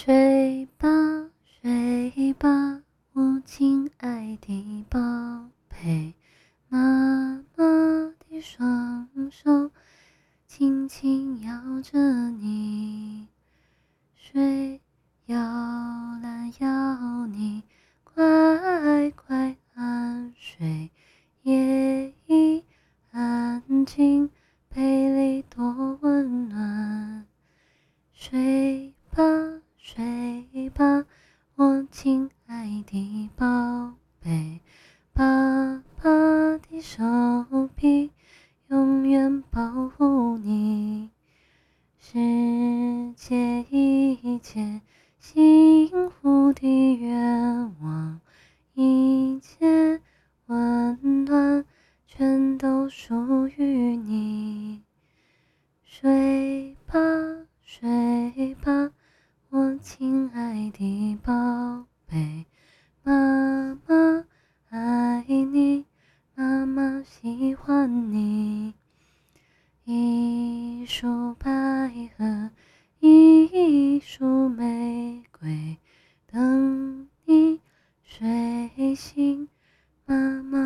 睡吧，睡吧，我亲爱的宝贝，妈妈的双手轻轻摇着你，睡，摇篮摇你，乖乖安睡，夜已安静，被里多温暖，睡吧。睡的宝贝，爸爸的手臂永远保护你。世界一切幸福的愿望，一切温暖，全都属于你。睡吧，睡吧。我亲爱的宝喜欢你。一束百合，一束玫瑰，等你睡醒。妈妈